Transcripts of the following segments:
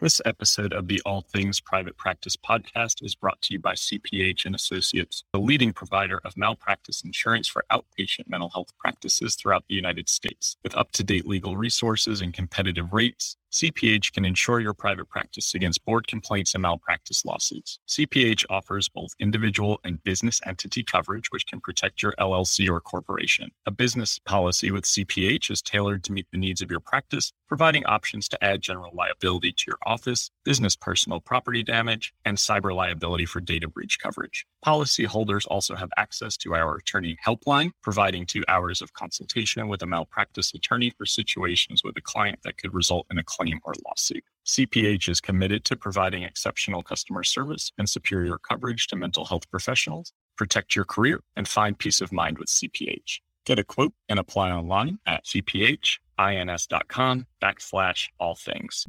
This episode of the All Things Private Practice podcast is brought to you by CPH and Associates, the leading provider of malpractice insurance for outpatient mental health practices throughout the United States. With up-to-date legal resources and competitive rates, CPH can insure your private practice against board complaints and malpractice lawsuits. CPH offers both individual and business entity coverage, which can protect your LLC or corporation. A business policy with CPH is tailored to meet the needs of your practice, providing options to add general liability to your office, business personal property damage, and cyber liability for data breach coverage. Policyholders also have access to our attorney helpline, providing two hours of consultation with a malpractice attorney for situations with a client that could result in a claim or lawsuit. CPH is committed to providing exceptional customer service and superior coverage to mental health professionals. Protect your career and find peace of mind with CPH. Get a quote and apply online at cphins.com backslash all things.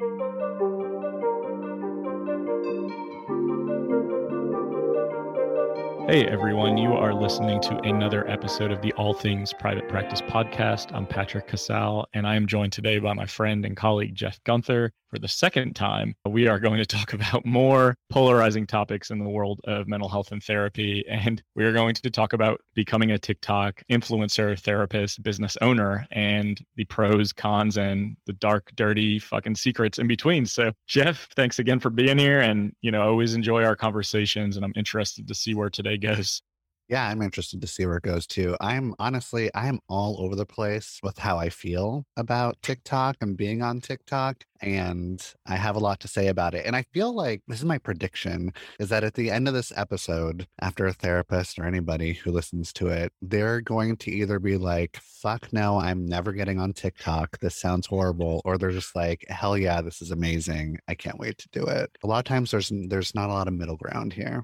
Hey everyone, you are listening to another episode of the All Things Private Practice podcast. I'm Patrick Casale, and I am joined today by my friend and colleague Jeff Guenther. For the second time, we are going to talk about more polarizing topics in the world of mental health and therapy. And we are going to talk about becoming a TikTok influencer, therapist, business owner, and the pros, cons, and the dark, dirty fucking secrets in between. So, Jeff, thanks again for being here. And, you know, always enjoy our conversations, and I'm interested to see where today goes. Yeah, I'm interested to see where it goes too. I'm honestly, I'm all over the place with how I feel about TikTok and being on TikTok. And I have a lot to say about it. And I feel like this is my prediction is that at the end of this episode, after a therapist or anybody who listens to it, they're going to either be like, fuck no, I'm never getting on TikTok. This sounds horrible. Or they're just like, hell yeah, this is amazing. I can't wait to do it. A lot of times there's there's not a lot of middle ground here.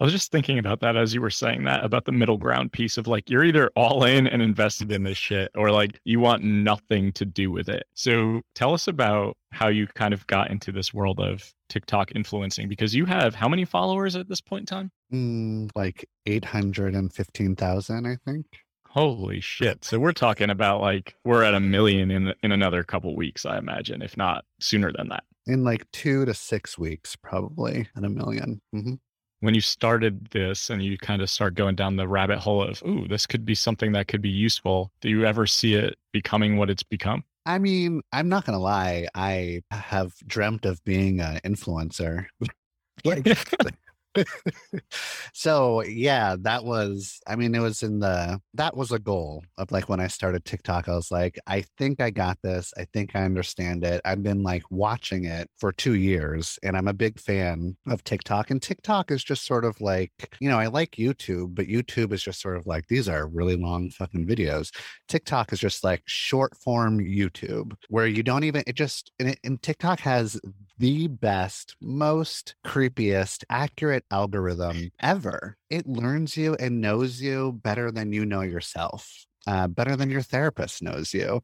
I was just thinking about that as you were saying that about the middle ground piece of like you're either all in and invested in this shit or like you want nothing to do with it. So tell us about how you kind of got into this world of TikTok influencing because you have how many followers at this point in time? Mm, like 815,000, I think. Holy shit. So we're talking about like we're at a million in in another couple weeks, I imagine, if not sooner than that. In like 2 to 6 weeks probably at a 1000000 mm-hmm when you started this and you kind of start going down the rabbit hole of, ooh, this could be something that could be useful, do you ever see it becoming what it's become? I mean, I'm not going to lie. I have dreamt of being an influencer. like, so yeah, that was I mean, it was in the that was a goal of like when I started TikTok. I was like, I think I got this. I think I understand it. I've been like watching it for two years and I'm a big fan of TikTok. And TikTok is just sort of like, you know, I like YouTube, but YouTube is just sort of like these are really long fucking videos. TikTok is just like short form YouTube where you don't even it just and, it, and TikTok has the best, most creepiest, accurate algorithm ever. It learns you and knows you better than you know yourself. Uh, better than your therapist knows you.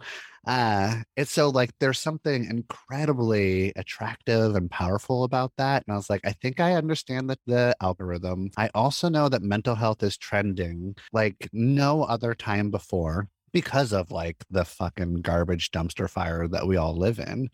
Uh, it's so like there's something incredibly attractive and powerful about that. And I was like, I think I understand the, the algorithm. I also know that mental health is trending like no other time before because of like the fucking garbage dumpster fire that we all live in.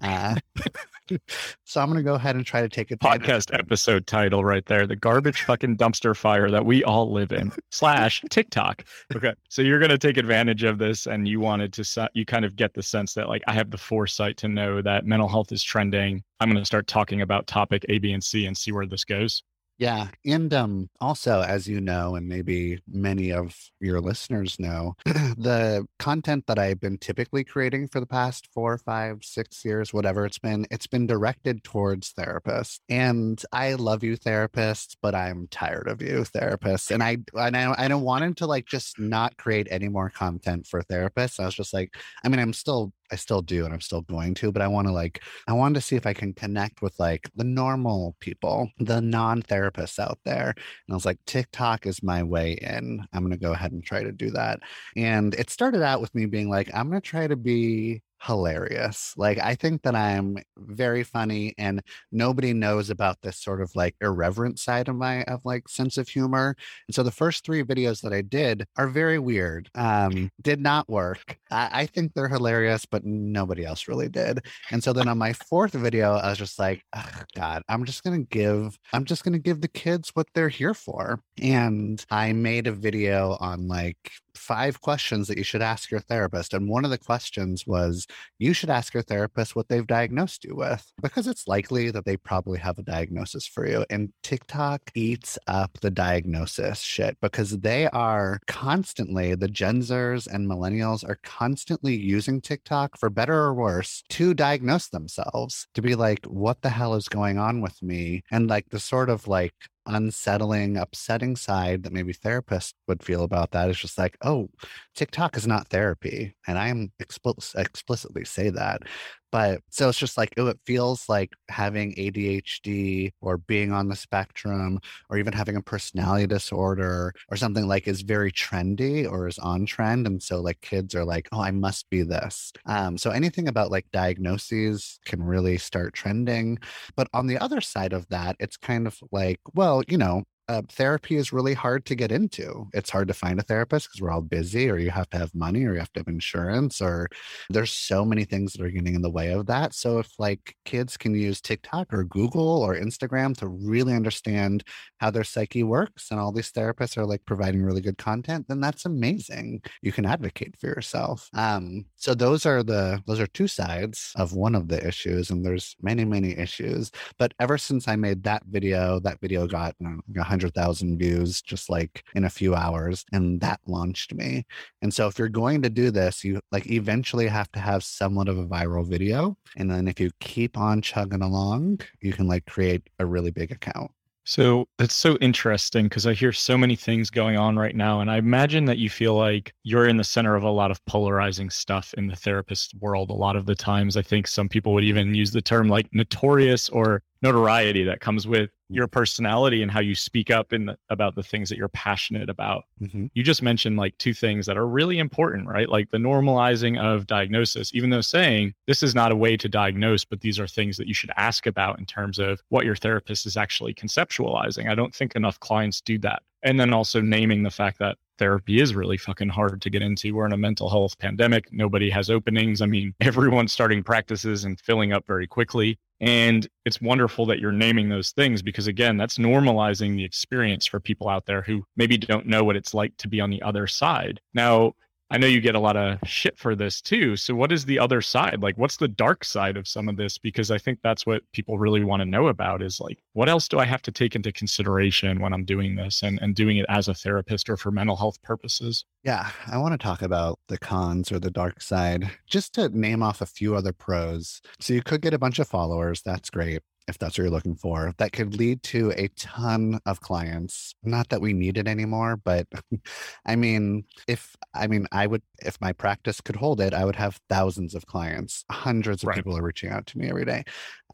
Uh, so I'm going to go ahead and try to take a podcast episode title right there: the garbage fucking dumpster fire that we all live in slash TikTok. Okay, so you're going to take advantage of this, and you wanted to you kind of get the sense that like I have the foresight to know that mental health is trending. I'm going to start talking about topic A, B, and C and see where this goes. Yeah. And um, also, as you know, and maybe many of your listeners know, the content that I've been typically creating for the past four, five, six years, whatever it's been, it's been directed towards therapists. And I love you, therapists, but I'm tired of you, therapists. And I and I, I don't want him to like just not create any more content for therapists. I was just like, I mean, I'm still I still do and I'm still going to, but I want to like I wanted to see if I can connect with like the normal people, the non-therapists out there. And I was like, TikTok is my way in. I'm going to go ahead and try to do that. And it started out with me being like, I'm going to try to be hilarious. Like I think that I'm very funny and nobody knows about this sort of like irreverent side of my of like sense of humor. And so the first three videos that I did are very weird. Um did not work. I, I think they're hilarious, but nobody else really did. And so then on my fourth video, I was just like, oh, God, I'm just gonna give I'm just gonna give the kids what they're here for. And I made a video on like five questions that you should ask your therapist. And one of the questions was you should ask your therapist what they've diagnosed you with because it's likely that they probably have a diagnosis for you. And TikTok eats up the diagnosis shit because they are constantly, the Gen Zers and millennials are constantly using TikTok for better or worse to diagnose themselves, to be like, what the hell is going on with me? And like the sort of like unsettling, upsetting side that maybe therapists would feel about that is just like, oh, TikTok is not therapy. And I am expl- explicitly say that. But so it's just like, oh, it feels like having ADHD or being on the spectrum or even having a personality disorder or something like is very trendy or is on trend. And so like kids are like, oh, I must be this. Um, so anything about like diagnoses can really start trending. But on the other side of that, it's kind of like, well, you know, uh, therapy is really hard to get into. It's hard to find a therapist because we're all busy, or you have to have money, or you have to have insurance, or there's so many things that are getting in the way of that. So, if like kids can use TikTok or Google or Instagram to really understand how their psyche works, and all these therapists are like providing really good content, then that's amazing. You can advocate for yourself. Um, so those are the those are two sides of one of the issues, and there's many many issues. But ever since I made that video, that video got you know, 100,000 views just like in a few hours. And that launched me. And so if you're going to do this, you like eventually have to have somewhat of a viral video. And then if you keep on chugging along, you can like create a really big account. So that's so interesting because I hear so many things going on right now. And I imagine that you feel like you're in the center of a lot of polarizing stuff in the therapist world. A lot of the times, I think some people would even use the term like notorious or notoriety that comes with your personality and how you speak up in the, about the things that you're passionate about. Mm-hmm. You just mentioned like two things that are really important, right? Like the normalizing of diagnosis, even though saying this is not a way to diagnose, but these are things that you should ask about in terms of what your therapist is actually conceptualizing. I don't think enough clients do that. And then also naming the fact that therapy is really fucking hard to get into. We're in a mental health pandemic. Nobody has openings. I mean, everyone's starting practices and filling up very quickly. And it's wonderful that you're naming those things because, again, that's normalizing the experience for people out there who maybe don't know what it's like to be on the other side. Now, I know you get a lot of shit for this too. So, what is the other side? Like, what's the dark side of some of this? Because I think that's what people really want to know about is like, what else do I have to take into consideration when I'm doing this and, and doing it as a therapist or for mental health purposes? Yeah, I want to talk about the cons or the dark side, just to name off a few other pros. So, you could get a bunch of followers. That's great if that's what you're looking for, that could lead to a ton of clients. Not that we need it anymore, but I mean, if I mean, I would, if my practice could hold it, I would have thousands of clients. Hundreds of right. people are reaching out to me every day.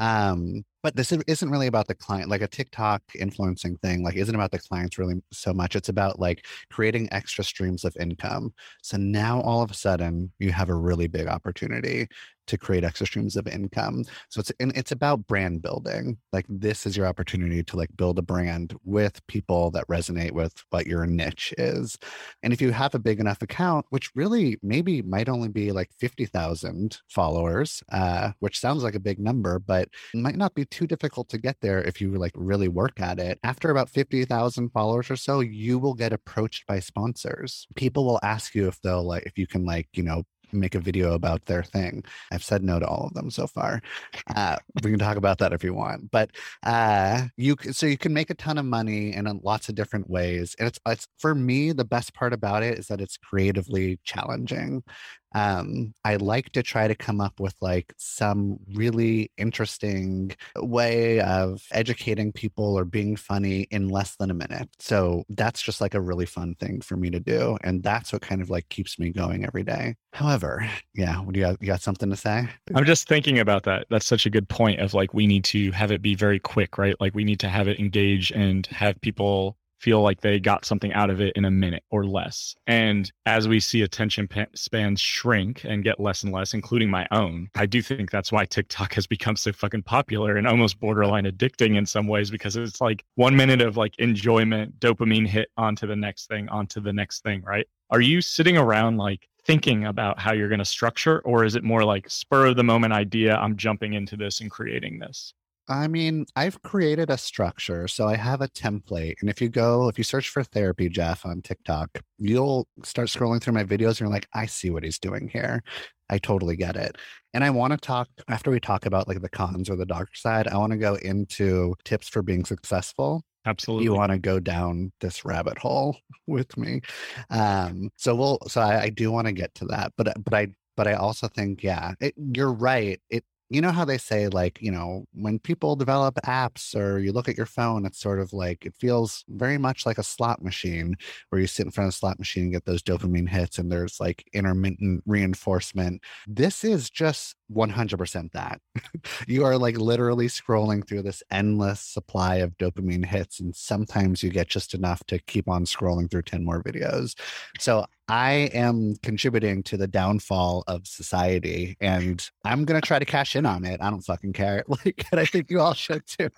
Um, but this isn't really about the client like a tiktok influencing thing like isn't about the clients really so much it's about like creating extra streams of income so now all of a sudden you have a really big opportunity to create extra streams of income. So it's and it's about brand building. Like this is your opportunity to like build a brand with people that resonate with what your niche is. And if you have a big enough account, which really maybe might only be like 50,000 followers, uh, which sounds like a big number, but it might not be too difficult to get there if you like really work at it. After about 50,000 followers or so, you will get approached by sponsors. People will ask you if they'll like if you can like, you know, make a video about their thing. I've said no to all of them so far. Uh, we can talk about that if you want. But uh, you so you can make a ton of money in lots of different ways. And it's, it's for me the best part about it is that it's creatively challenging um, I like to try to come up with like some really interesting way of educating people or being funny in less than a minute. So that's just like a really fun thing for me to do. And that's what kind of like keeps me going every day. However, yeah, do you got, you got something to say? I'm just thinking about that. That's such a good point of like, we need to have it be very quick, right? Like we need to have it engage and have people feel like they got something out of it in a minute or less. And as we see attention spans shrink and get less and less, including my own, I do think that's why TikTok has become so fucking popular and almost borderline addicting in some ways because it's like one minute of like enjoyment, dopamine hit onto the next thing, onto the next thing, right? Are you sitting around like thinking about how you're going to structure, or is it more like spur of the moment idea? I'm jumping into this and creating this? I mean, I've created a structure. So I have a template. And if you go, if you search for therapy, Jeff, on TikTok, you'll start scrolling through my videos and you're like, I see what he's doing here. I totally get it. And I want to talk, after we talk about like the cons or the dark side, I want to go into tips for being successful. Absolutely. You want to go down this rabbit hole with me. Um, so we'll, so I, I do want to get to that. But, but I, but I also think, yeah, it, you're right. It you know how they say like you know when people develop apps or you look at your phone it's sort of like it feels very much like a slot machine where you sit in front of a slot machine and get those dopamine hits and there's like intermittent reinforcement. This is just 100% that. You are like literally scrolling through this endless supply of dopamine hits and sometimes you get just enough to keep on scrolling through 10 more videos. So I am contributing to the downfall of society and I'm going to try to cash in on it. I don't fucking care. Like, and I think you all should too.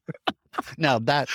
no, that,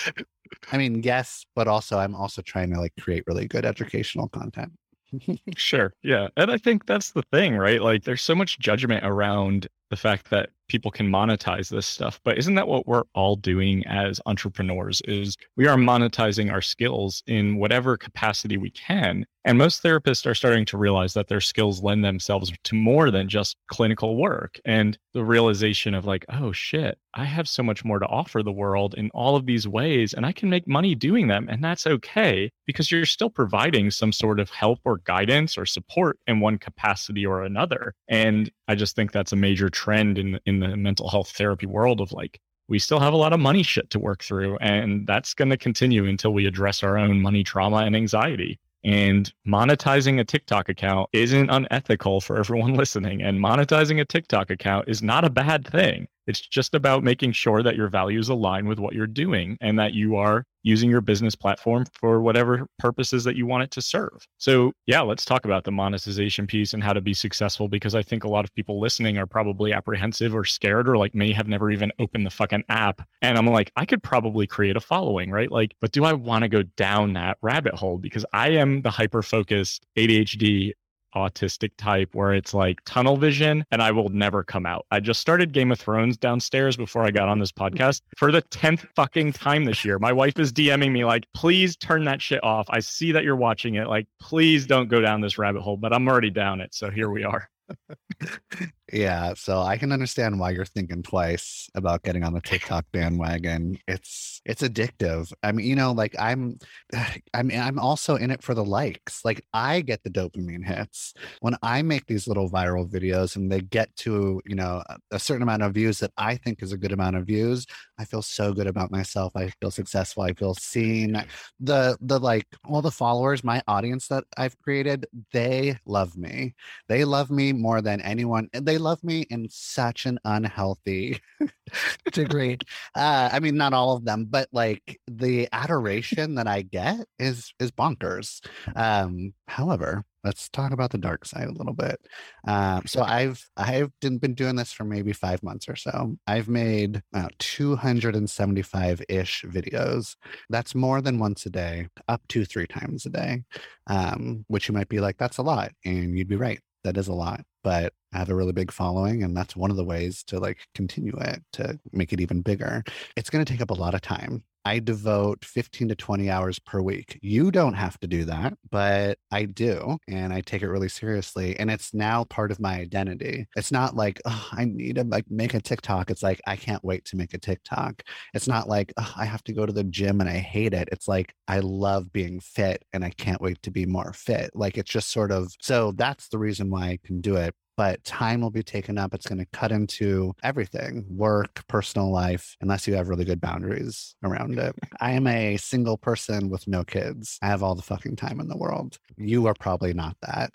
I mean, yes, but also I'm also trying to like create really good educational content. sure. Yeah. And I think that's the thing, right? Like, there's so much judgment around the fact that people can monetize this stuff but isn't that what we're all doing as entrepreneurs is we are monetizing our skills in whatever capacity we can and most therapists are starting to realize that their skills lend themselves to more than just clinical work and the realization of like oh shit i have so much more to offer the world in all of these ways and i can make money doing them and that's okay because you're still providing some sort of help or guidance or support in one capacity or another and i just think that's a major trend in in the mental health therapy world of like we still have a lot of money shit to work through and that's going to continue until we address our own money trauma and anxiety and monetizing a TikTok account isn't unethical for everyone listening. And monetizing a TikTok account is not a bad thing. It's just about making sure that your values align with what you're doing and that you are using your business platform for whatever purposes that you want it to serve. So, yeah, let's talk about the monetization piece and how to be successful because I think a lot of people listening are probably apprehensive or scared or like may have never even opened the fucking app. And I'm like, I could probably create a following, right? Like, but do I want to go down that rabbit hole? Because I am the hyper focused ADHD autistic type where it's like tunnel vision and I will never come out. I just started Game of Thrones downstairs before I got on this podcast for the 10th fucking time this year. My wife is DMing me like, please turn that shit off. I see that you're watching it. Like, please don't go down this rabbit hole, but I'm already down it. So here we are. yeah, so I can understand why you're thinking twice about getting on the TikTok bandwagon. It's it's addictive. I mean, you know, like I'm I mean, I'm also in it for the likes. Like I get the dopamine hits when I make these little viral videos and they get to, you know, a certain amount of views that I think is a good amount of views. I feel so good about myself. I feel successful. I feel seen. The the like all the followers, my audience that I've created, they love me. They love me more than anyone. They love me in such an unhealthy degree. Uh, I mean, not all of them, but like the adoration that I get is is bonkers. Um, however, let's talk about the dark side a little bit. Um, so I've I've been doing this for maybe five months or so. I've made about 275 ish videos. That's more than once a day, up to three times a day. Um, which you might be like, that's a lot, and you'd be right that is a lot but I have a really big following and that's one of the ways to like continue it to make it even bigger. It's going to take up a lot of time I devote 15 to 20 hours per week. You don't have to do that, but I do. And I take it really seriously. And it's now part of my identity. It's not like, oh, I need to like make a TikTok. It's like, I can't wait to make a TikTok. It's not like, oh, I have to go to the gym and I hate it. It's like, I love being fit and I can't wait to be more fit. Like it's just sort of, so that's the reason why I can do it but time will be taken up. It's going to cut into everything work, personal life, unless you have really good boundaries around it. I am a single person with no kids. I have all the fucking time in the world. You are probably not that.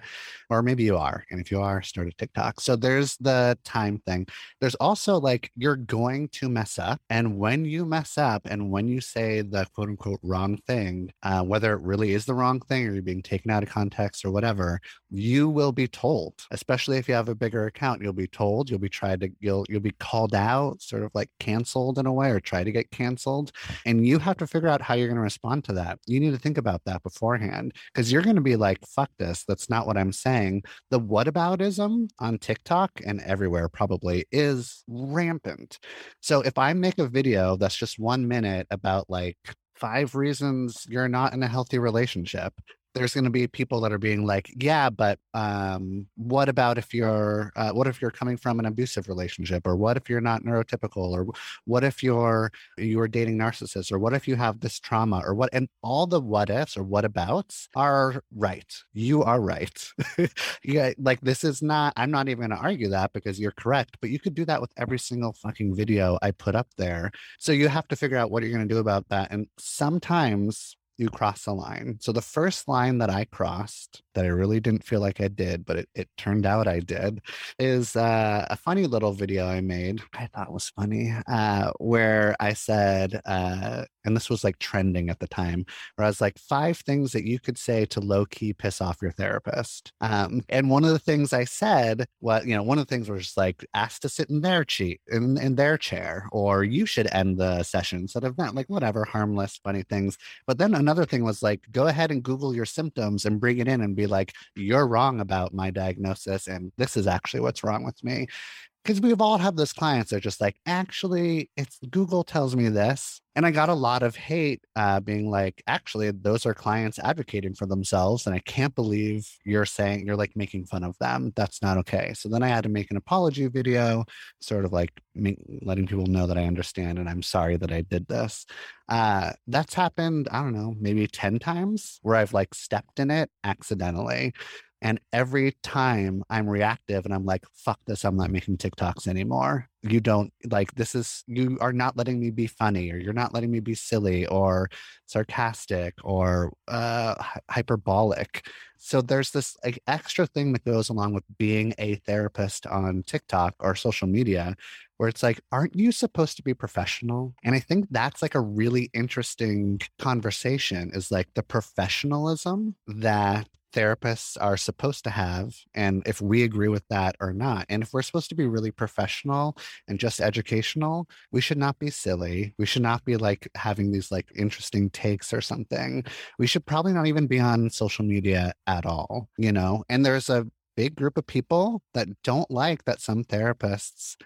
Or maybe you are. And if you are, start a TikTok. So there's the time thing. There's also like you're going to mess up. And when you mess up and when you say the quote unquote wrong thing, uh, whether it really is the wrong thing or you're being taken out of context or whatever, you will be told, especially if if you have a bigger account, you'll be told, you'll be tried to, you'll you'll be called out, sort of like canceled in a way, or try to get canceled, and you have to figure out how you're going to respond to that. You need to think about that beforehand because you're going to be like, "Fuck this, that's not what I'm saying." The whataboutism on TikTok and everywhere probably is rampant. So if I make a video that's just one minute about like five reasons you're not in a healthy relationship there's going to be people that are being like, yeah, but um, what about if you're, uh, what if you're coming from an abusive relationship, or what if you're not neurotypical, or what if you're you're dating narcissists, or what if you have this trauma, or what, and all the what ifs or what abouts are right. You are right. yeah, like this is not. I'm not even going to argue that because you're correct. But you could do that with every single fucking video I put up there. So you have to figure out what you're going to do about that. And sometimes you cross the line. So the first line that I crossed that I really didn't feel like I did, but it, it turned out I did, is uh, a funny little video I made. I thought was funny, uh, where I said, uh, and this was like trending at the time, where I was like, five things that you could say to low key piss off your therapist. Um, and one of the things I said, well, you know, one of the things was just like, ask to sit in their cheat in, in their chair, or you should end the session instead of that, like whatever, harmless, funny things. But then another thing was like, go ahead and Google your symptoms and bring it in and be like, you're wrong about my diagnosis. And this is actually what's wrong with me because we've all had those clients that are just like, actually, it's Google tells me this. And I got a lot of hate uh, being like, actually, those are clients advocating for themselves. And I can't believe you're saying you're like making fun of them. That's not okay. So then I had to make an apology video, sort of like letting people know that I understand and I'm sorry that I did this. Uh, that's happened, I don't know, maybe 10 times where I've like stepped in it accidentally. And every time I'm reactive and I'm like, fuck this, I'm not making TikToks anymore. You don't like this is, you are not letting me be funny or you're not letting me be silly or sarcastic or uh, hyperbolic. So there's this like, extra thing that goes along with being a therapist on TikTok or social media where it's like, aren't you supposed to be professional? And I think that's like a really interesting conversation is like the professionalism that therapists are supposed to have and if we agree with that or not. And if we're supposed to be really professional and just educational, we should not be silly. We should not be like having these like interesting takes or something. We should probably not even be on social media at all, you know? And there's a big group of people that don't like that some therapists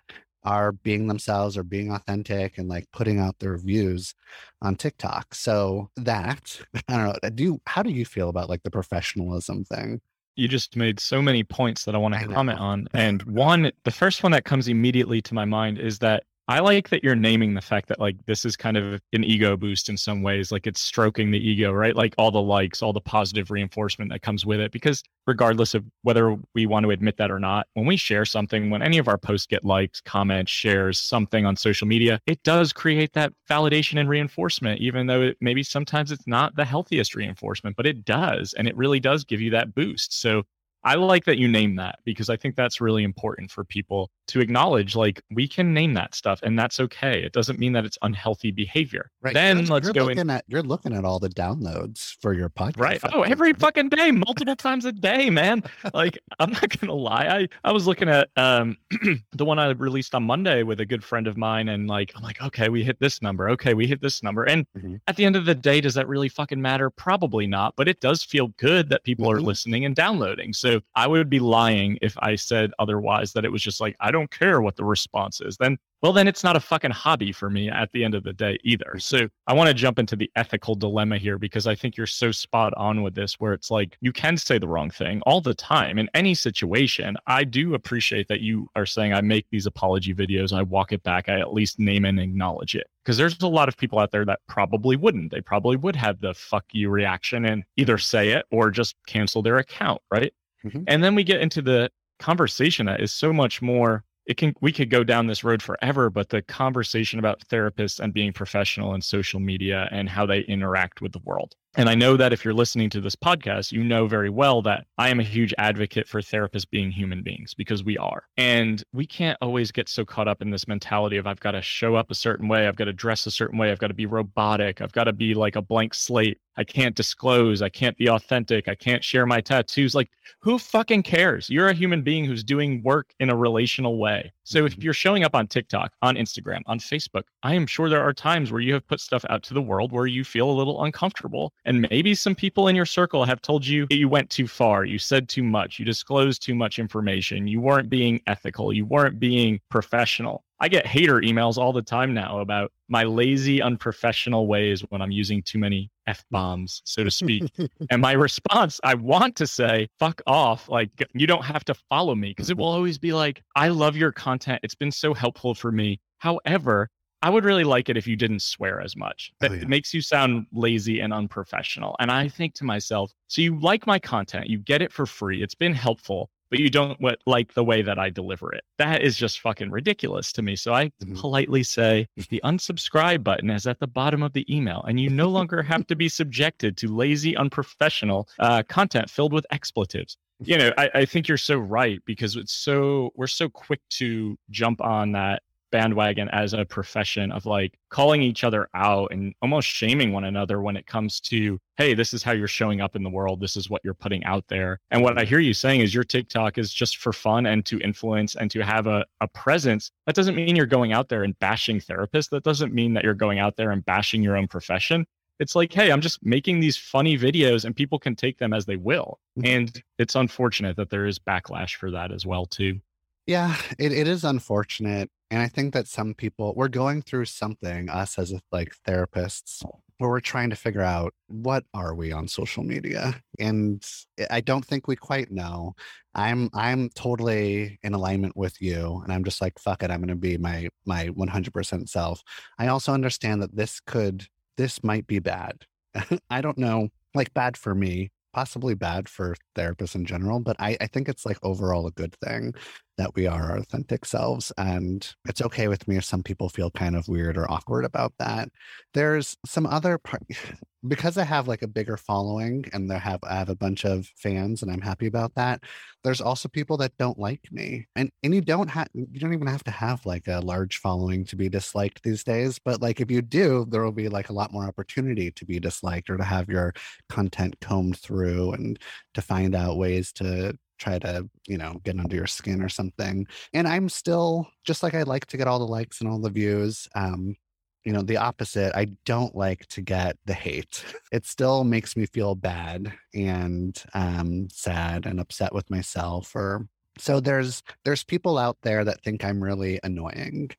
are being themselves or being authentic and like putting out their views on TikTok. So that I don't know. Do you, how do you feel about like the professionalism thing? You just made so many points that I want to comment on. And one, the first one that comes immediately to my mind is that I like that you're naming the fact that like this is kind of an ego boost in some ways, like it's stroking the ego, right? Like all the likes, all the positive reinforcement that comes with it. Because regardless of whether we want to admit that or not, when we share something, when any of our posts get likes, comments, shares, something on social media, it does create that validation and reinforcement, even though it, maybe sometimes it's not the healthiest reinforcement, but it does. And it really does give you that boost. So I like that you name that because I think that's really important for people to acknowledge like we can name that stuff and that's okay. It doesn't mean that it's unhealthy behavior. Right. Then you're, let's you're go in. At, you're looking at all the downloads for your podcast. Right. Oh, every fucking day, multiple times a day, man. Like I'm not gonna lie. I I was looking at um the one I released on Monday with a good friend of mine and like I'm like, okay, we hit this number. Okay, we hit this number. And mm-hmm. at the end of the day, does that really fucking matter? Probably not, but it does feel good that people mm-hmm. are listening and downloading. So I would be lying if I said otherwise that it was just like I don't don't care what the response is, then well, then it's not a fucking hobby for me at the end of the day either. So I want to jump into the ethical dilemma here because I think you're so spot on with this, where it's like you can say the wrong thing all the time in any situation. I do appreciate that you are saying I make these apology videos, I walk it back, I at least name and acknowledge it. Because there's a lot of people out there that probably wouldn't. They probably would have the fuck you reaction and either say it or just cancel their account, right? Mm-hmm. And then we get into the conversation that is so much more it can we could go down this road forever but the conversation about therapists and being professional in social media and how they interact with the world and I know that if you're listening to this podcast, you know very well that I am a huge advocate for therapists being human beings because we are. And we can't always get so caught up in this mentality of I've got to show up a certain way, I've got to dress a certain way, I've got to be robotic, I've got to be like a blank slate. I can't disclose, I can't be authentic, I can't share my tattoos. Like, who fucking cares? You're a human being who's doing work in a relational way. So if mm-hmm. you're showing up on TikTok, on Instagram, on Facebook, I am sure there are times where you have put stuff out to the world where you feel a little uncomfortable and maybe some people in your circle have told you you went too far, you said too much, you disclosed too much information, you weren't being ethical, you weren't being professional. I get hater emails all the time now about my lazy, unprofessional ways when I'm using too many F bombs, so to speak. and my response, I want to say, fuck off. Like, you don't have to follow me because it will always be like, I love your content. It's been so helpful for me. However, I would really like it if you didn't swear as much. That oh, yeah. makes you sound lazy and unprofessional. And I think to myself, so you like my content, you get it for free, it's been helpful, but you don't like the way that I deliver it. That is just fucking ridiculous to me. So I mm-hmm. politely say the unsubscribe button is at the bottom of the email, and you no longer have to be subjected to lazy, unprofessional uh, content filled with expletives you know I, I, think you're so right because it's so we're so quick to jump on that bandwagon as a profession of like calling each other out and almost shaming one another when it comes to hey this is how you're showing up in the world. This is what you're putting out there. And what i hear you saying is your tiktok is just for fun and to influence and to have a, a presence. That doesn't mean you're going out there and bashing therapists. That doesn't mean that you're going out there and bashing your own profession. It's like hey i'm just making these funny videos and people can take them as they will. Mm-hmm. and it's unfortunate that there is backlash for that as well too. Yeah, it, it is unfortunate. And I think that some people, we're going through something, us as like therapists, oh. where we're trying to figure out what are we on social media? And i don't think we quite know. I'm i'm totally in alignment with you and i'm just like fuck it i'm going to be my my 100% self. I also understand that this could this might be bad. I don't know like bad for me possibly bad for therapists in general, but I, I think it's like overall a good thing that we are our authentic selves. And it's okay with me if some people feel kind of weird or awkward about that. There's some other part because I have like a bigger following and I have I have a bunch of fans and I'm happy about that. There's also people that don't like me. And and you don't have you don't even have to have like a large following to be disliked these days. But like if you do, there will be like a lot more opportunity to be disliked or to have your content combed through and to find out ways to try to you know get under your skin or something. And i'm still just like i like to get all the likes and all the views um you know the opposite i don't like to get the hate. It still makes me feel bad and um sad and upset with myself or so there's there's people out there that think i'm really annoying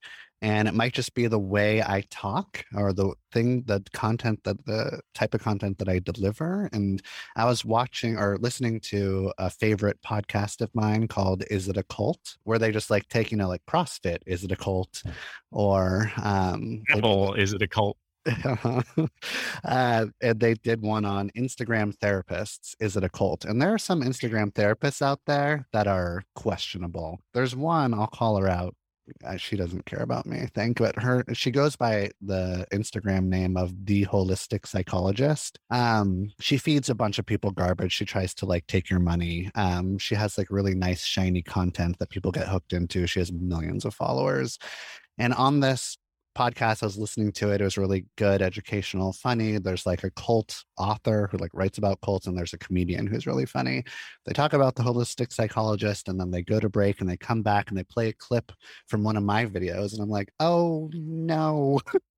and it might just be the way I talk or the thing, the content that the type of content that I deliver. And I was watching or listening to a favorite podcast of mine called Is It a Cult? Where they just like take, you know, like CrossFit, is it a cult? Or um oh, is it a cult? uh, and they did one on Instagram therapists. Is it a cult? And there are some Instagram therapists out there that are questionable. There's one, I'll call her out she doesn't care about me, I think, but her she goes by the Instagram name of the holistic psychologist. Um, she feeds a bunch of people garbage. She tries to like take your money. Um, she has like really nice, shiny content that people get hooked into. She has millions of followers. And on this podcast. I was listening to it. It was really good, educational, funny. There's like a cult author who like writes about cults, and there's a comedian who's really funny. They talk about the holistic psychologist, and then they go to break and they come back and they play a clip from one of my videos. And I'm like, oh no.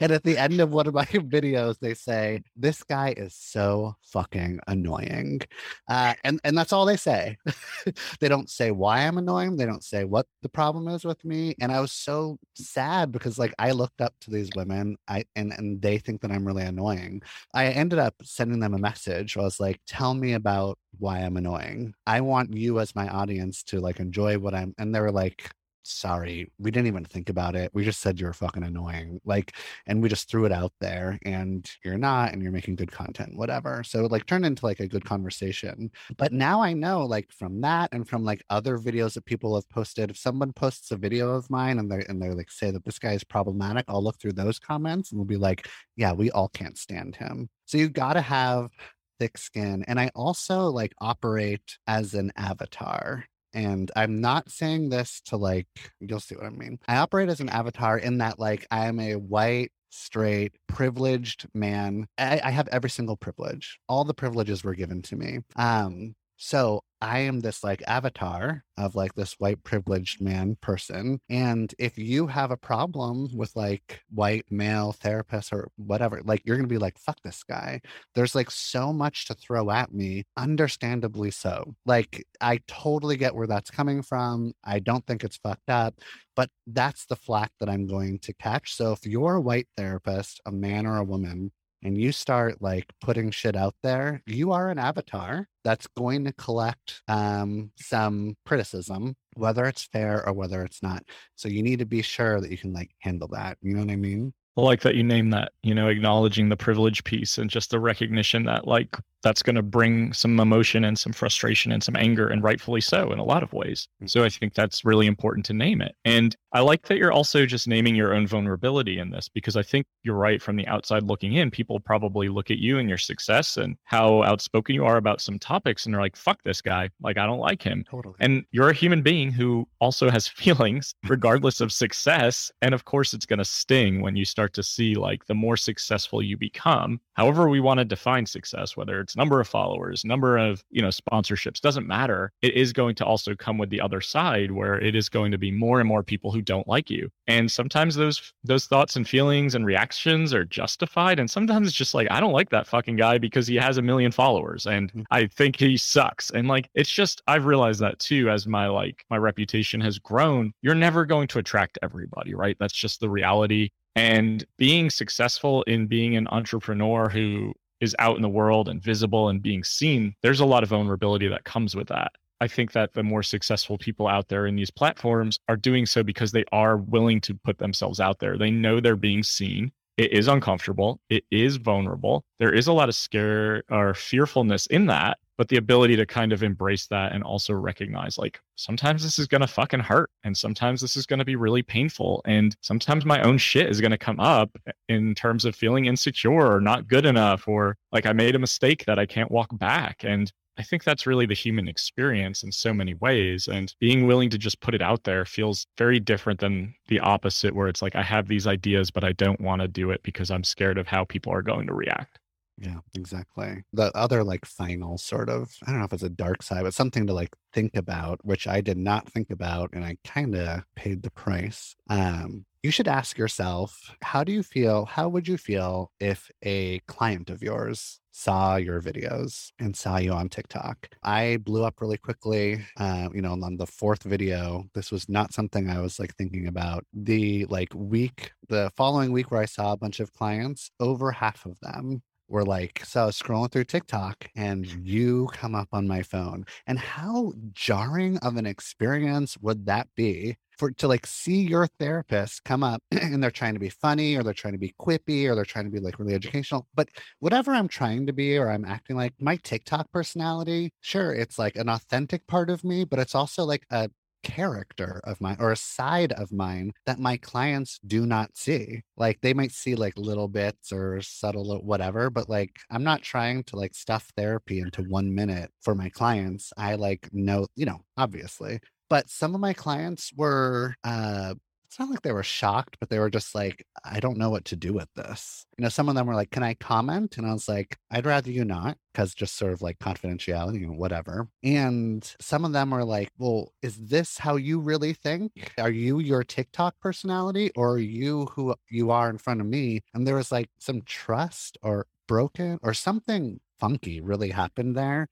and at the end of one of my videos, they say, This guy is so fucking annoying. Uh, and, and that's all they say. they don't say why I'm annoying. They don't say what the problem is with me. And I was so sad because like I looked up to these women I and, and they think that I'm really annoying. I ended up sending them a message. I was like, tell me about why I'm annoying. I want you as my audience to like enjoy what I'm and they were like, sorry, we didn't even think about it. We just said you're fucking annoying. Like, and we just threw it out there and you're not, and you're making good content, whatever. So like turned into like a good conversation. But now I know like from that and from like other videos that people have posted, if someone posts a video of mine and they and they like say that this guy is problematic, I'll look through those comments and we'll be like, yeah, we all can't stand him. So you gotta have thick skin. And I also like operate as an avatar. And I'm not saying this to like, you'll see what I mean. I operate as an avatar in that, like, I am a white, straight, privileged man. I, I have every single privilege. All the privileges were given to me. Um, so I am this like avatar of like this white privileged man person. And if you have a problem with like white male therapists or whatever, like you're going to be like, fuck this guy. There's like so much to throw at me, understandably so. Like I totally get where that's coming from. I don't think it's fucked up, but that's the flack that I'm going to catch. So if you're a white therapist, a man or a woman, and you start like putting shit out there, you are an avatar that's going to collect um, some criticism, whether it's fair or whether it's not. So you need to be sure that you can like handle that. You know what I mean? I like that you name that, you know, acknowledging the privilege piece and just the recognition that like that's going to bring some emotion and some frustration and some anger and rightfully so in a lot of ways. So I think that's really important to name it. And I like that you're also just naming your own vulnerability in this because I think you're right from the outside looking in, people probably look at you and your success and how outspoken you are about some topics and they're like, fuck this guy. Like I don't like him. Totally. And you're a human being who also has feelings regardless of success. And of course it's going to sting when you start start to see like the more successful you become, however we want to define success, whether it's number of followers, number of, you know, sponsorships, doesn't matter. It is going to also come with the other side where it is going to be more and more people who don't like you. And sometimes those those thoughts and feelings and reactions are justified and sometimes it's just like I don't like that fucking guy because he has a million followers and mm-hmm. I think he sucks. And like it's just I've realized that too as my like my reputation has grown. You're never going to attract everybody, right? That's just the reality. And being successful in being an entrepreneur who is out in the world and visible and being seen, there's a lot of vulnerability that comes with that. I think that the more successful people out there in these platforms are doing so because they are willing to put themselves out there. They know they're being seen. It is uncomfortable. It is vulnerable. There is a lot of scare or fearfulness in that but the ability to kind of embrace that and also recognize like sometimes this is going to fucking hurt and sometimes this is going to be really painful and sometimes my own shit is going to come up in terms of feeling insecure or not good enough or like I made a mistake that I can't walk back and I think that's really the human experience in so many ways. And being willing to just put it out there feels very different than the opposite, where it's like, I have these ideas, but I don't want to do it because I'm scared of how people are going to react. Yeah, exactly. The other like final sort of, I don't know if it's a dark side, but something to like think about, which I did not think about and I kind of paid the price. Um, you should ask yourself, how do you feel? How would you feel if a client of yours saw your videos and saw you on TikTok? I blew up really quickly. Uh, you know, on the fourth video, this was not something I was like thinking about. The like week, the following week where I saw a bunch of clients, over half of them were like, so scrolling through TikTok and you come up on my phone. And how jarring of an experience would that be for to like see your therapist come up and they're trying to be funny or they're trying to be quippy or they're trying to be like really educational. But whatever I'm trying to be or I'm acting like my TikTok personality, sure, it's like an authentic part of me, but it's also like a character of mine or a side of mine that my clients do not see. Like they might see like little bits or subtle whatever, but like I'm not trying to like stuff therapy into one minute for my clients. I like know, you know, obviously. But some of my clients were uh it's not like they were shocked, but they were just like, I don't know what to do with this. You know, some of them were like, Can I comment? And I was like, I'd rather you not, because just sort of like confidentiality and whatever. And some of them were like, Well, is this how you really think? Are you your TikTok personality or are you who you are in front of me? And there was like some trust or broken or something funky really happened there.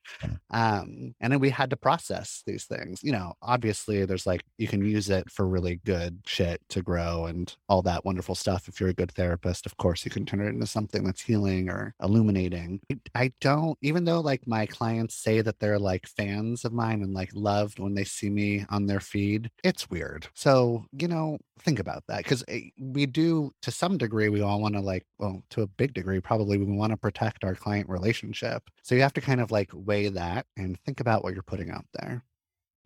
Um, and then we had to process these things. You know, obviously, there's like you can use it for really good shit to grow and all that wonderful stuff. If you're a good therapist, of course, you can turn it into something that's healing or illuminating. I don't, even though like my clients say that they're like fans of mine and like loved when they see me on their feed, it's weird. So, you know, think about that because eh, we do to some degree we all want to like well to a big degree probably we want to protect our client relationship so you have to kind of like weigh that and think about what you're putting out there.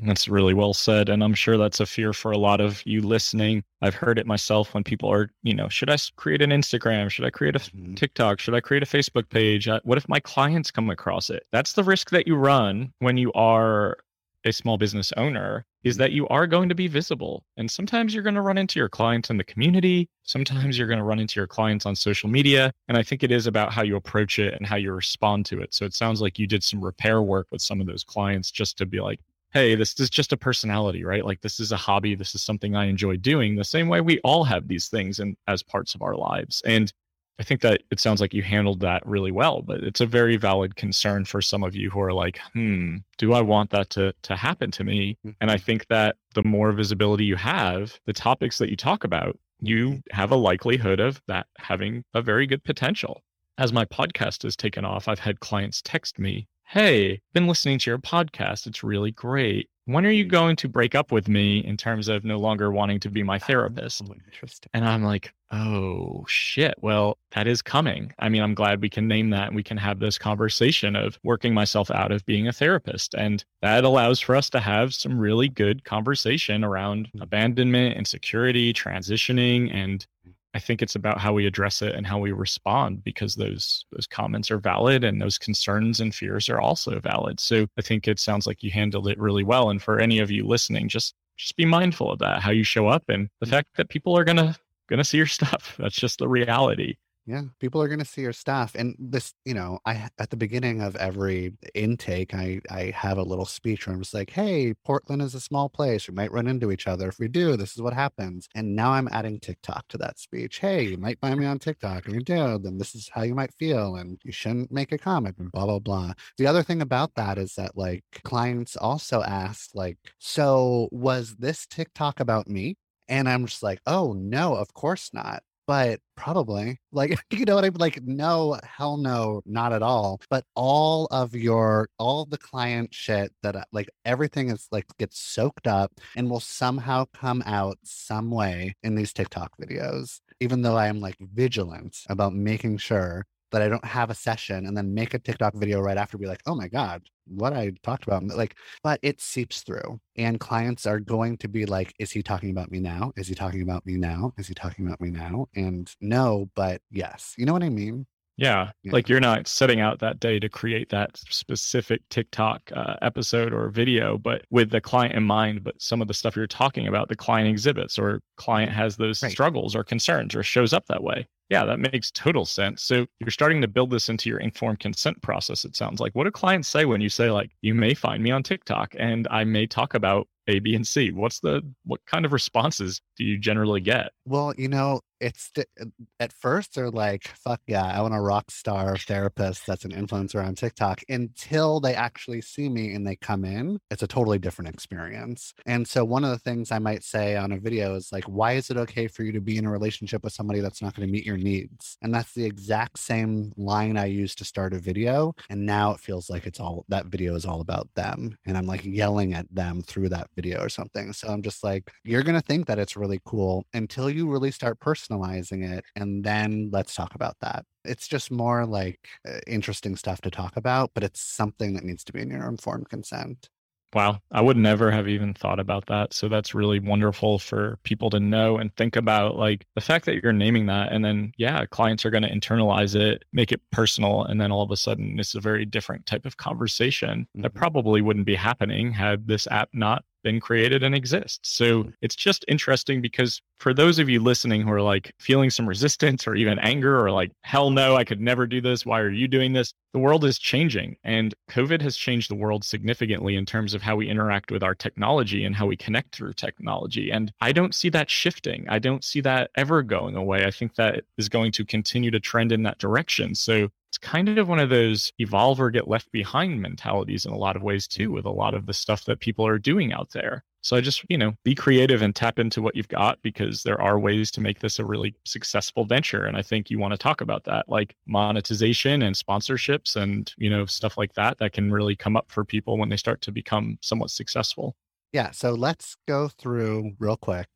That's really well said and i'm sure that's a fear for a lot of you listening. I've heard it myself when people are you know should i create an instagram? Should i create a mm-hmm. tiktok? Should i create a facebook page? What if my clients come across it? That's the risk that you run when you are a small business owner is that mm-hmm. you are going to be visible. And sometimes you're going to run into your clients in the community. Sometimes you're going to run into your clients on social media. And I think it is about how you approach it and how you respond to it. So it sounds like you did some repair work with some of those clients just to be like, hey, this is just a personality, right? Like this is a hobby. This is something I enjoy doing the same way we all have these things and as parts of our lives. And I think that it sounds like you handled that really well, but it's a very valid concern for some of you who are like, hmm, do I want that to to happen to me? And I mm-hmm. think that the more visibility you have, the topics that you talk about, you have a likelihood of that having a very good potential. As my podcast has taken off, I've had clients text me, Hey, been listening to your podcast. It's really great when are you going to break up with me in terms of no longer wanting to be my therapist? Oh, interesting. And I'm like, oh shit. Well, that is coming. I mean, I'm glad we can name that and we can have this conversation of working myself out of being a therapist. And that allows for us to have some really good conversation around mm. abandonment, insecurity, transitioning, and I think it's about how we address it and how we respond because those those comments are valid and those concerns and fears are also valid. So I think it sounds like you handled it really well. And for any of you listening, just just be mindful of that, how you show up and the mm. fact that people are gonna gonna see your stuff. That's just the reality. Yeah, people are going to see your stuff. And this, you know, I at the beginning of every intake, I I have a little speech where I'm just like, "Hey, Portland is a small place. We might run into each other. If we do, this is what happens." And now I'm adding TikTok to that speech. Hey, you might find me on TikTok, and you do, then this is how you might feel, and you shouldn't make a comment, and blah blah blah. The other thing about that is that like clients also ask, like, "So was this TikTok about me?" And I'm just like, oh no, of course not but probably like you know what i'm like no hell no not at all but all of your all the client shit that uh, like everything is like gets soaked up and will somehow come out some way in these tiktok videos even though i am like vigilant about making sure that I don't have a session and then make a TikTok video right after, be like, oh my God, what I talked about. Like, but it seeps through. And clients are going to be like, is he talking about me now? Is he talking about me now? Is he talking about me now? And no, but yes. You know what I mean? Yeah, yeah. like you're not setting out that day to create that specific TikTok uh, episode or video, but with the client in mind. But some of the stuff you're talking about, the client exhibits or client has those right. struggles or concerns or shows up that way. Yeah, that makes total sense. So you're starting to build this into your informed consent process. It sounds like. What do clients say when you say like, you may find me on TikTok and I may talk about a, B, and C? What's the what kind of responses do you generally get? Well, you know, it's uh, at first they're like, fuck yeah, I want a rock star therapist that's an influencer on TikTok until they actually see me and they come in. It's a totally different experience. And so, one of the things I might say on a video is like, why is it okay for you to be in a relationship with somebody that's not going to meet your needs? And that's the exact same line I used to start a video. And now it feels like it's all that video is all about them. And I'm like yelling at them through that video or something. So, I'm just like, you're going to think that it's really cool until you really start personalizing personalizing it and then let's talk about that it's just more like uh, interesting stuff to talk about but it's something that needs to be in your informed consent Wow, I would never have even thought about that. So that's really wonderful for people to know and think about like the fact that you're naming that and then yeah, clients are going to internalize it, make it personal and then all of a sudden it's a very different type of conversation mm-hmm. that probably wouldn't be happening had this app not been created and exist. So hmm. it's just interesting because for those of you listening who are like feeling some resistance or even anger or like, hell no, I could never do this. Why are you doing this? The world is changing and COVID has changed the world significantly in terms of how we interact with our technology and how we connect through technology. And I don't see that shifting. I don't see that ever going away. I think that is going to continue to trend in that direction. So it's kind of one of those evolve or get left behind mentalities in a lot of ways too with a lot of the stuff that people are doing out there. So i just you know be creative and tap into what you've got because there are ways to make this a really successful venture and i think you want to talk about that like monetization and sponsorships and you know stuff like that that can really come up for people when they start to become somewhat successful. Yeah so let's go through real quick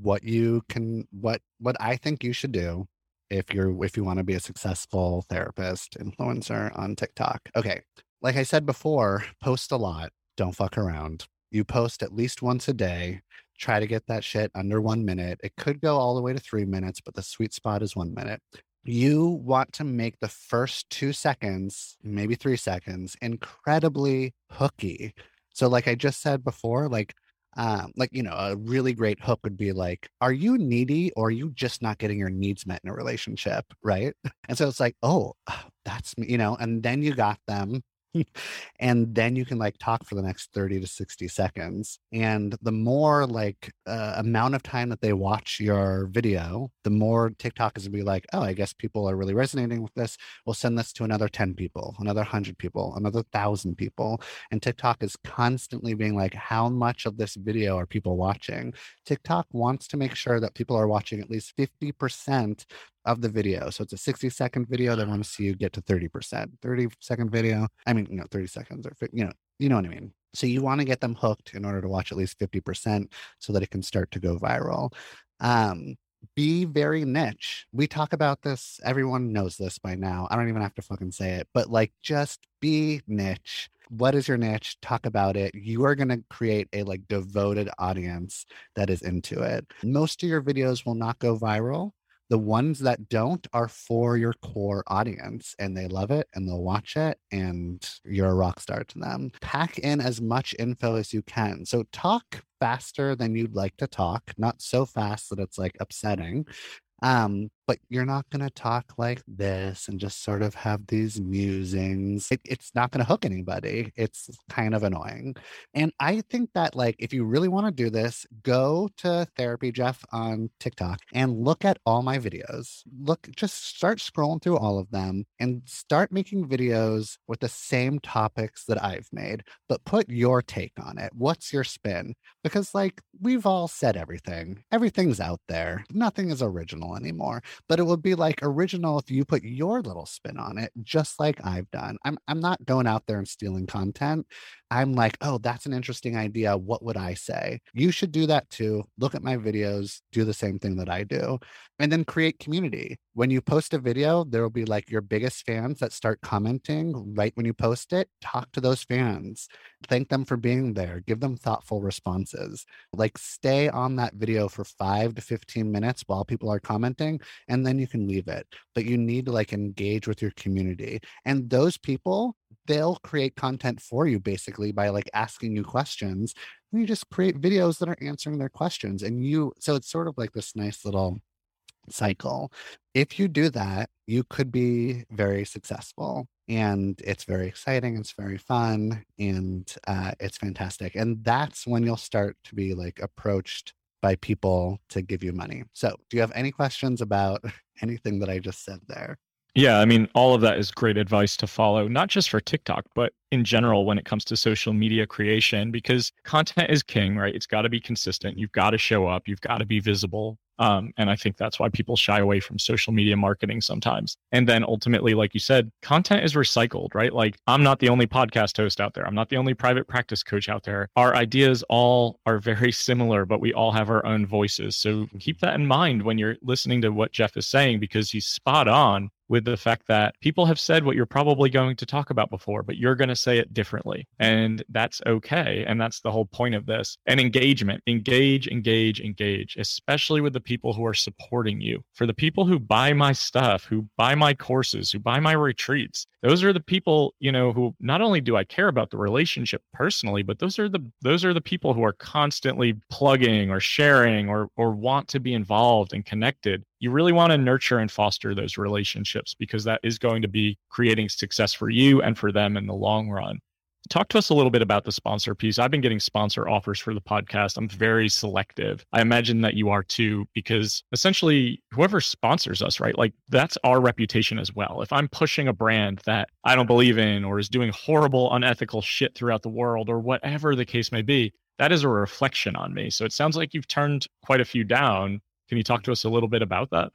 what you can what what i think you should do if you're if you want to be a successful therapist influencer on TikTok. Okay. Like I said before, post a lot. Don't fuck around. You post at least once a day. Try to get that shit under one minute. It could go all the way to three minutes, but the sweet spot is one minute. You want to make the first two seconds, maybe three seconds, incredibly hooky. So, like I just said before, like um, like you know a really great hook would be like are you needy or are you just not getting your needs met in a relationship? Right? And so it's like oh that's me you know and then you got them and then you can like talk for the next 30 to 60 seconds and the more like uh, amount of time that they watch your video the more tiktok is gonna be like oh i guess people are really resonating with this. We'll send this to another 10 people another 100 people another 1000 people and tiktok is constantly being like how much of this video are people watching? Tiktok wants to make sure that people are watching at least 50% of the video. So it's a 60 second video. They want to see you get to 30%. 30 second video. I mean, you know, 30 seconds or, you know, you know what I mean? So you want to get them hooked in order to watch at least 50% so that it can start to go viral. Um, be very niche. We talk about this. Everyone knows this by now. I don't even have to fucking say it, but like just be niche. What is your niche? Talk about it. You are going to create a like devoted audience that is into it. Most of your videos will not go viral the ones that don't are for your core audience and they love it and they'll watch it and you're a rock star to them. Pack in as much info as you can. So talk faster than you'd like to talk, not so fast that it's like upsetting. Um, but you're not going to talk like this and just sort of have these musings. It, it's not going to hook anybody. It's kind of annoying. And I think that, like, if you really want to do this, go to Therapy Jeff on TikTok and look at all my videos. Look, just start scrolling through all of them and start making videos with the same topics that I've made, but put your take on it. What's your spin? Because, like, we've all said everything, everything's out there, nothing is original anymore but it would be like original if you put your little spin on it, just like I've done. I'm I'm not going out there and stealing content. I'm like, oh, that's an interesting idea. What would I say? You should do that too. Look at my videos, do the same thing that I do, and then create community. When you post a video, there will be like your biggest fans that start commenting right when you post it. Talk to those fans, thank them for being there, give them thoughtful responses. Like, stay on that video for five to 15 minutes while people are commenting, and then you can leave it. But you need to like engage with your community. And those people, they'll create content for you basically by like asking you questions and you just create videos that are answering their questions and you so it's sort of like this nice little cycle if you do that you could be very successful and it's very exciting it's very fun and uh, it's fantastic and that's when you'll start to be like approached by people to give you money so do you have any questions about anything that i just said there yeah, I mean, all of that is great advice to follow, not just for TikTok, but in general when it comes to social media creation, because content is king, right? It's got to be consistent. You've got to show up, you've got to be visible. Um, and I think that's why people shy away from social media marketing sometimes. And then ultimately, like you said, content is recycled, right? Like I'm not the only podcast host out there. I'm not the only private practice coach out there. Our ideas all are very similar, but we all have our own voices. So keep that in mind when you're listening to what Jeff is saying, because he's spot on with the fact that people have said what you're probably going to talk about before, but you're going to say it differently. And that's okay. And that's the whole point of this. And engagement, engage, engage, engage, especially with the people who are supporting you. For the people who buy my stuff, who buy my courses, who buy my retreats, those are the people, you know, who not only do I care about the relationship personally, but those are the those are the people who are constantly plugging or sharing or or want to be involved and connected you really want to nurture and foster those relationships because that is going to be creating success for you and for them in the long run. Talk to us a little bit about the sponsor piece. I've been getting sponsor offers for the podcast. I'm very selective. I imagine that you are too, because essentially, whoever sponsors us, right? Like that's our reputation as well. If I'm pushing a brand that I don't believe in or is doing horrible, unethical shit throughout the world or whatever the case may be, that is a reflection on me. So it sounds like you've turned quite a few down can you talk to us a little bit about that?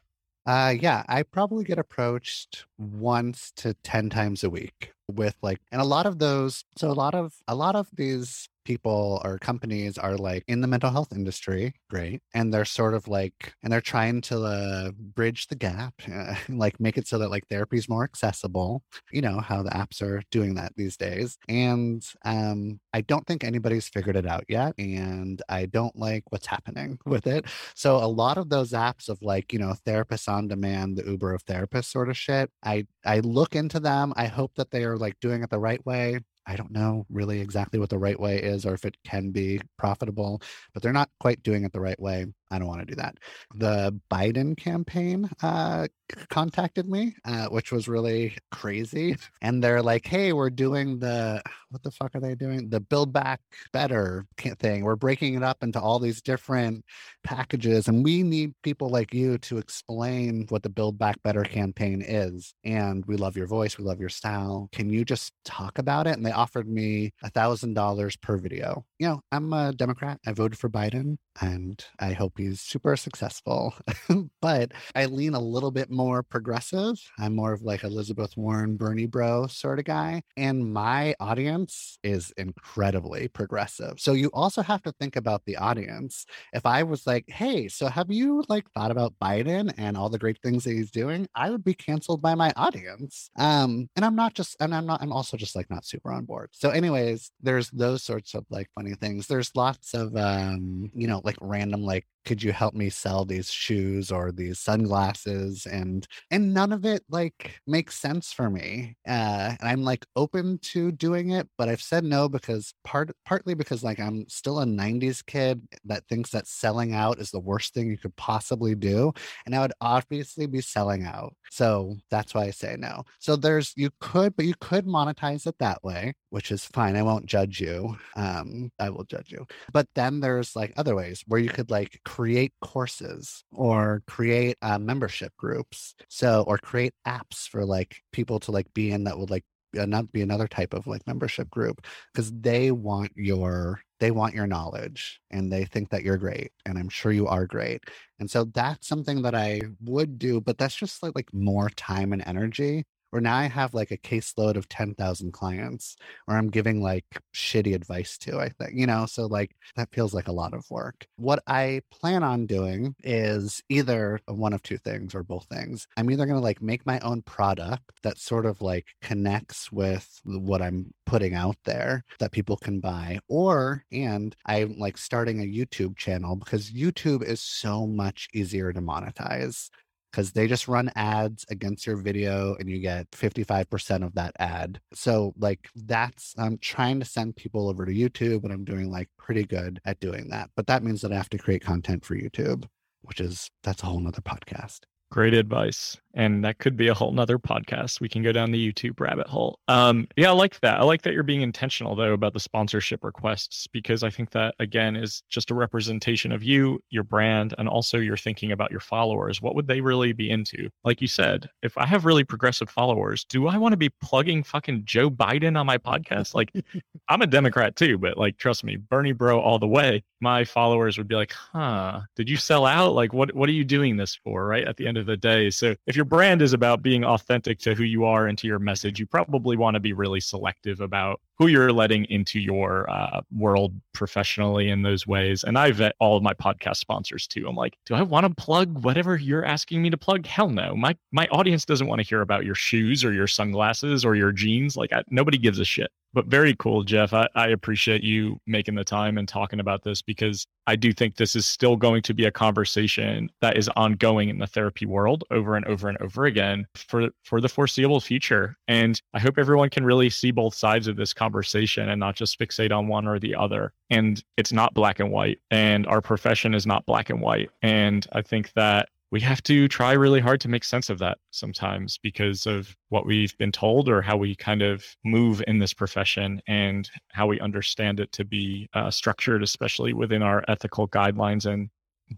Uh, yeah, I probably get approached once to 10 times a week with like, and a lot of those, so a lot of, a lot of these people or companies are like in the mental health industry, great, and they're sort of like, and they're trying to uh, bridge the gap, uh, like make it so that like therapy is more accessible. You know how the apps are doing that these days, and um, I don't think anybody's figured it out yet, and I don't like what's happening with it. So a lot of those apps of like you know therapists on demand, the Uber of therapists sort of shit, I I look into them. I hope that they are like doing it the right way. I don't know really exactly what the right way is or if it can be profitable, but they're not quite doing it the right way. I don't want to do that. The Biden campaign uh, contacted me, uh, which was really crazy. And they're like, hey, we're doing the, what the fuck are they doing? The Build Back Better thing. We're breaking it up into all these different packages. And we need people like you to explain what the Build Back Better campaign is. And we love your voice. We love your style. Can you just talk about it? And they offered me a $1,000 per video. You know, I'm a Democrat. I voted for Biden and I hope he's super successful. but I lean a little bit more progressive. I'm more of like Elizabeth Warren, Bernie bro sort of guy. And my audience is incredibly progressive. So you also have to think about the audience. If I was like, hey, so have you like thought about Biden and all the great things that he's doing? I would be canceled by my audience. Um, and I'm not just, and I'm not, I'm also just like not super on board. So, anyways, there's those sorts of like funny things. There's lots of um, you know, like random like could you help me sell these shoes or these sunglasses? And and none of it like makes sense for me uh and i'm like open to doing it but i've said no because part partly because like i'm still a 90s kid that thinks that selling out is the worst thing you could possibly do and i would obviously be selling out so that's why i say no. So there's you could but you could monetize it that way which is fine i won't judge you um i will judge you. But then there's like other ways where you could like create courses or create uh, membership groups. So, or create apps for like people to like be in that would like not be another type of like membership group because they want your they want your knowledge and they think that you're great and i'm sure you are great and so that's something that i would do but that's just like, like more time and energy where now I have like a caseload of 10,000 clients where I'm giving like shitty advice to, I think, you know, so like that feels like a lot of work. What I plan on doing is either one of two things or both things. I'm either going to like make my own product that sort of like connects with what I'm putting out there that people can buy, or, and I'm like starting a YouTube channel because YouTube is so much easier to monetize because they just run ads against your video and you get 55% of that ad. So, like, that's, I'm trying to send people over to YouTube and I'm doing like pretty good at doing that. But that means that I have to create content for YouTube, which is, that's a whole nother podcast. Great advice and that could be a whole nother podcast. We can go down the YouTube rabbit hole. Um, yeah, I like that. I like that you're being intentional though about the sponsorship requests because I think that again is just a representation of you, your brand, and also you're thinking about your followers. What would they really be into? Like you said, if I have really progressive followers, do I want to be plugging fucking Joe Biden on my podcast? Like, I'm a Democrat too, but like, trust me, Bernie bro all the way. My followers would be like, "Huh? Did you sell out? Like, what? What are you doing this for? Right? At the end end of the day. So if your brand is about being authentic to who you are and to your message, you probably want to be really selective about who you're letting into your uh, world professionally in those ways. And I vet all of my podcast sponsors too. I'm like, do I want to plug whatever you're asking me to plug? Hell no. My my audience doesn't want to hear about your shoes or your sunglasses or your jeans. Like I, nobody gives a shit but very cool, Jeff. I, I, appreciate you making the time and talking about this because I do think this is still going to be a conversation that is ongoing in the therapy world over and over and over again for for the foreseeable future. And I hope everyone can really see both sides of this conversation and not just fixate on one or the other. And it's not black and white. And our profession is not black and white. And I think that we have to try really hard to make sense of that sometimes because of what we've been told or how we kind of move in this profession and how we understand it to be uh, structured, especially within our ethical guidelines and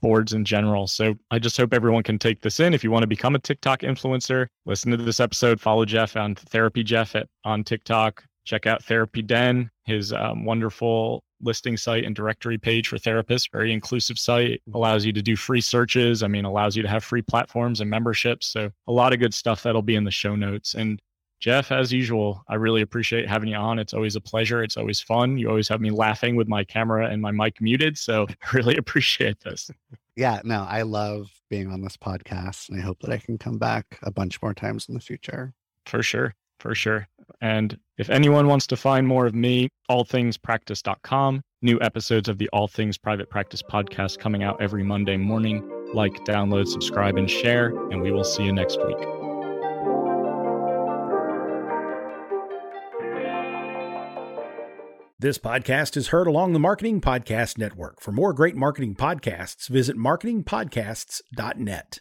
boards in general. So I just hope everyone can take this in. If you want to become a TikTok influencer, listen to this episode, follow Jeff on Therapy Jeff at, on TikTok, check out Therapy Den, his um, wonderful listing site and directory page for therapists. Very inclusive site. Mm-hmm. Allows you to do free searches. I mean, allows you to have free platforms and memberships. So a lot of good stuff that'll be in the show notes. And Jeff, as usual, I really appreciate having you on. It's always a pleasure. It's always fun. You always have me laughing with my camera and my mic muted. So I really appreciate this. Yeah, no, I love being on this podcast and I hope that I can come back a bunch more times in the future. For sure for sure. And if anyone wants to find more of me, allthingspractice.com. New episodes of the All Things Private Practice podcast coming out every Monday morning. Like, download, subscribe, and share, and we will see you next week. This podcast is heard along the Marketing Podcast Network. For more great marketing podcasts, visit marketingpodcasts.net.